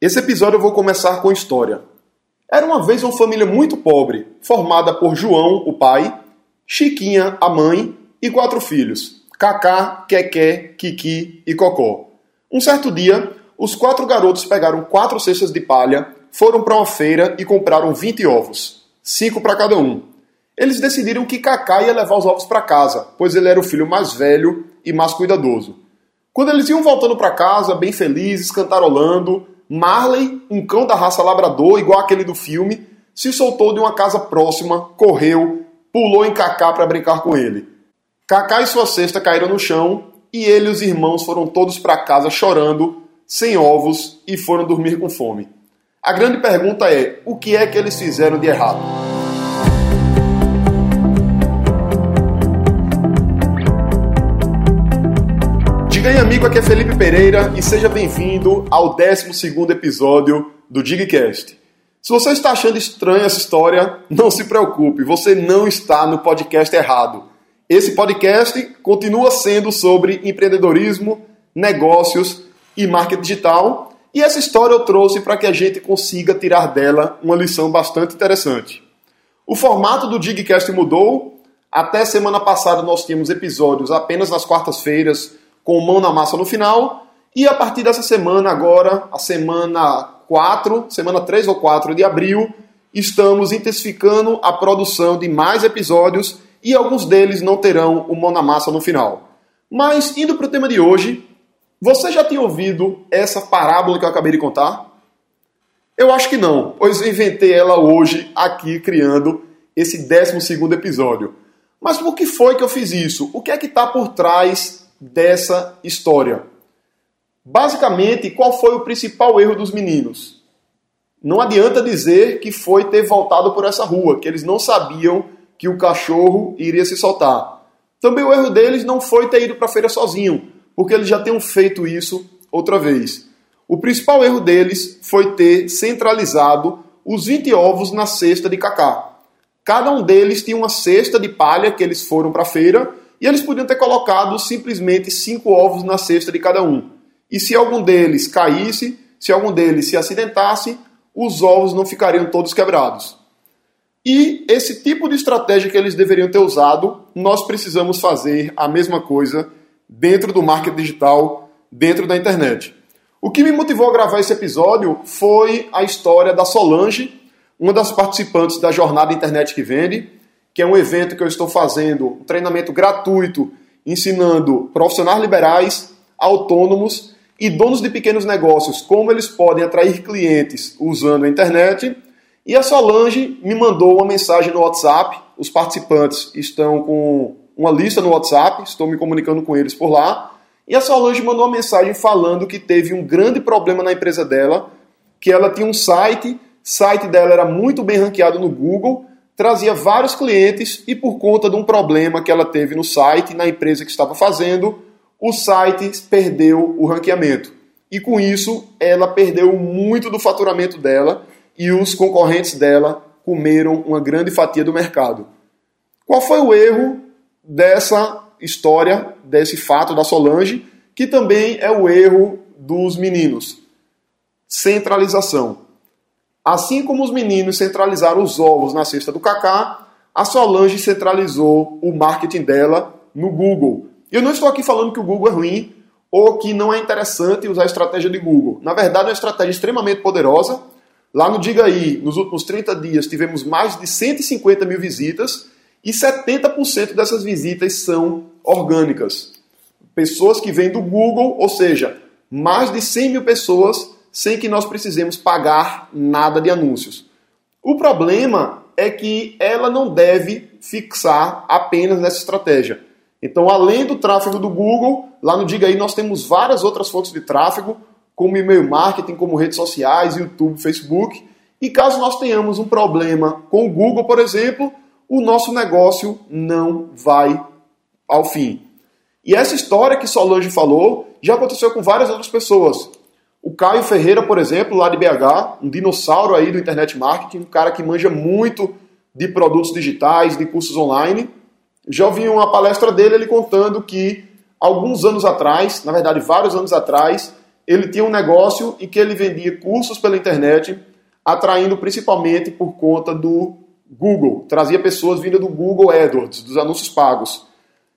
Esse episódio eu vou começar com história. Era uma vez uma família muito pobre, formada por João, o pai, Chiquinha, a mãe, e quatro filhos: Cacá, Quequé, Kiki e Cocó. Um certo dia, os quatro garotos pegaram quatro cestas de palha, foram para uma feira e compraram 20 ovos, cinco para cada um. Eles decidiram que Cacá ia levar os ovos para casa, pois ele era o filho mais velho e mais cuidadoso. Quando eles iam voltando para casa, bem felizes, cantarolando, Marley, um cão da raça labrador, igual aquele do filme, se soltou de uma casa próxima, correu, pulou em Cacá para brincar com ele. Cacá e sua cesta caíram no chão e ele e os irmãos foram todos para casa chorando, sem ovos e foram dormir com fome. A grande pergunta é: o que é que eles fizeram de errado? Diga aí, amigo, aqui é Felipe Pereira e seja bem-vindo ao 12 episódio do Digcast. Se você está achando estranha essa história, não se preocupe, você não está no podcast errado. Esse podcast continua sendo sobre empreendedorismo, negócios e marketing digital, e essa história eu trouxe para que a gente consiga tirar dela uma lição bastante interessante. O formato do Digcast mudou. Até semana passada nós tínhamos episódios apenas nas quartas-feiras com mão na massa no final. E a partir dessa semana, agora, a semana 4, semana 3 ou 4 de abril, estamos intensificando a produção de mais episódios e alguns deles não terão o mão na massa no final. Mas, indo para o tema de hoje, você já tinha ouvido essa parábola que eu acabei de contar? Eu acho que não, pois eu inventei ela hoje aqui criando esse 12 episódio. Mas por que foi que eu fiz isso? O que é que está por trás dessa história. Basicamente, qual foi o principal erro dos meninos? Não adianta dizer que foi ter voltado por essa rua, que eles não sabiam que o cachorro iria se soltar. Também o erro deles não foi ter ido para a feira sozinho, porque eles já tinham feito isso outra vez. O principal erro deles foi ter centralizado os 20 ovos na cesta de cacá. Cada um deles tinha uma cesta de palha que eles foram para a feira e eles podiam ter colocado simplesmente cinco ovos na cesta de cada um. E se algum deles caísse, se algum deles se acidentasse, os ovos não ficariam todos quebrados. E esse tipo de estratégia que eles deveriam ter usado, nós precisamos fazer a mesma coisa dentro do marketing digital, dentro da internet. O que me motivou a gravar esse episódio foi a história da Solange, uma das participantes da jornada Internet que Vende, que é um evento que eu estou fazendo, um treinamento gratuito, ensinando profissionais liberais, autônomos e donos de pequenos negócios como eles podem atrair clientes usando a internet. E a Solange me mandou uma mensagem no WhatsApp. Os participantes estão com uma lista no WhatsApp, estou me comunicando com eles por lá. E a Solange mandou uma mensagem falando que teve um grande problema na empresa dela, que ela tinha um site, site dela era muito bem ranqueado no Google, trazia vários clientes e por conta de um problema que ela teve no site, na empresa que estava fazendo, o site perdeu o ranqueamento. E com isso, ela perdeu muito do faturamento dela e os concorrentes dela comeram uma grande fatia do mercado. Qual foi o erro dessa história, desse fato da Solange, que também é o erro dos meninos? Centralização. Assim como os meninos centralizaram os ovos na cesta do Kaká, a Solange centralizou o marketing dela no Google. Eu não estou aqui falando que o Google é ruim ou que não é interessante usar a estratégia de Google. Na verdade, é uma estratégia extremamente poderosa. Lá no Diga Aí, nos últimos 30 dias, tivemos mais de 150 mil visitas e 70% dessas visitas são orgânicas. Pessoas que vêm do Google, ou seja, mais de 100 mil pessoas sem que nós precisemos pagar nada de anúncios. O problema é que ela não deve fixar apenas nessa estratégia. Então, além do tráfego do Google, lá no Diga aí nós temos várias outras fontes de tráfego, como e-mail marketing, como redes sociais, YouTube, Facebook. E caso nós tenhamos um problema com o Google, por exemplo, o nosso negócio não vai ao fim. E essa história que Solange falou já aconteceu com várias outras pessoas. O Caio Ferreira, por exemplo, lá de BH, um dinossauro aí do internet marketing, um cara que manja muito de produtos digitais, de cursos online. Já ouvi uma palestra dele ele contando que alguns anos atrás, na verdade vários anos atrás, ele tinha um negócio em que ele vendia cursos pela internet, atraindo principalmente por conta do Google. Trazia pessoas vindas do Google AdWords, dos anúncios pagos.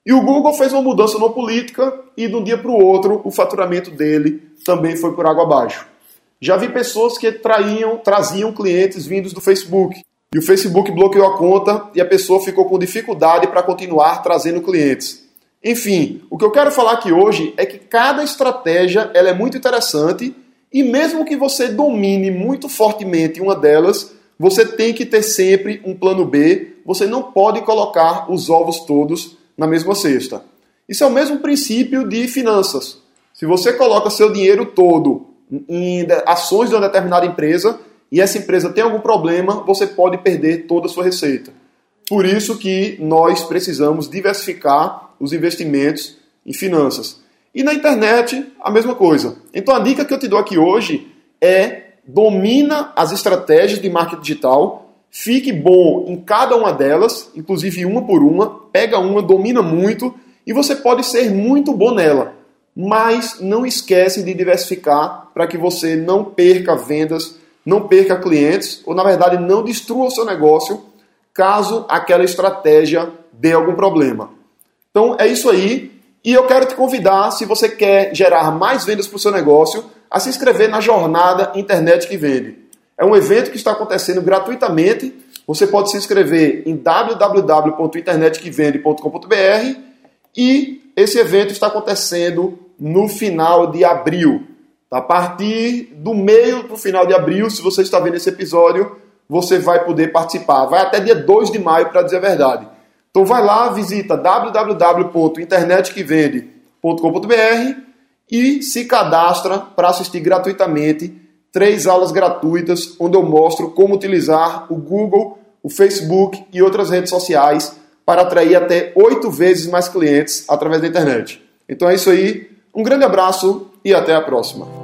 E o Google fez uma mudança na política e de um dia para o outro o faturamento dele também foi por água abaixo. Já vi pessoas que traziam clientes vindos do Facebook. E o Facebook bloqueou a conta e a pessoa ficou com dificuldade para continuar trazendo clientes. Enfim, o que eu quero falar aqui hoje é que cada estratégia ela é muito interessante e mesmo que você domine muito fortemente uma delas, você tem que ter sempre um plano B. Você não pode colocar os ovos todos na mesma cesta. Isso é o mesmo princípio de finanças. Se você coloca seu dinheiro todo em ações de uma determinada empresa e essa empresa tem algum problema, você pode perder toda a sua receita. Por isso que nós precisamos diversificar os investimentos em finanças. E na internet, a mesma coisa. Então a dica que eu te dou aqui hoje é domina as estratégias de marketing digital, fique bom em cada uma delas, inclusive uma por uma, pega uma, domina muito e você pode ser muito bom nela. Mas não esquece de diversificar para que você não perca vendas, não perca clientes, ou na verdade não destrua o seu negócio caso aquela estratégia dê algum problema. Então é isso aí. E eu quero te convidar, se você quer gerar mais vendas para o seu negócio, a se inscrever na jornada Internet que Vende. É um evento que está acontecendo gratuitamente. Você pode se inscrever em www.internetquevende.com.br e esse evento está acontecendo no final de abril. A partir do meio para o final de abril, se você está vendo esse episódio, você vai poder participar. Vai até dia 2 de maio, para dizer a verdade. Então vai lá, visita www.internetquevende.com.br e se cadastra para assistir gratuitamente três aulas gratuitas onde eu mostro como utilizar o Google, o Facebook e outras redes sociais para atrair até oito vezes mais clientes através da internet. Então é isso aí, um grande abraço e até a próxima.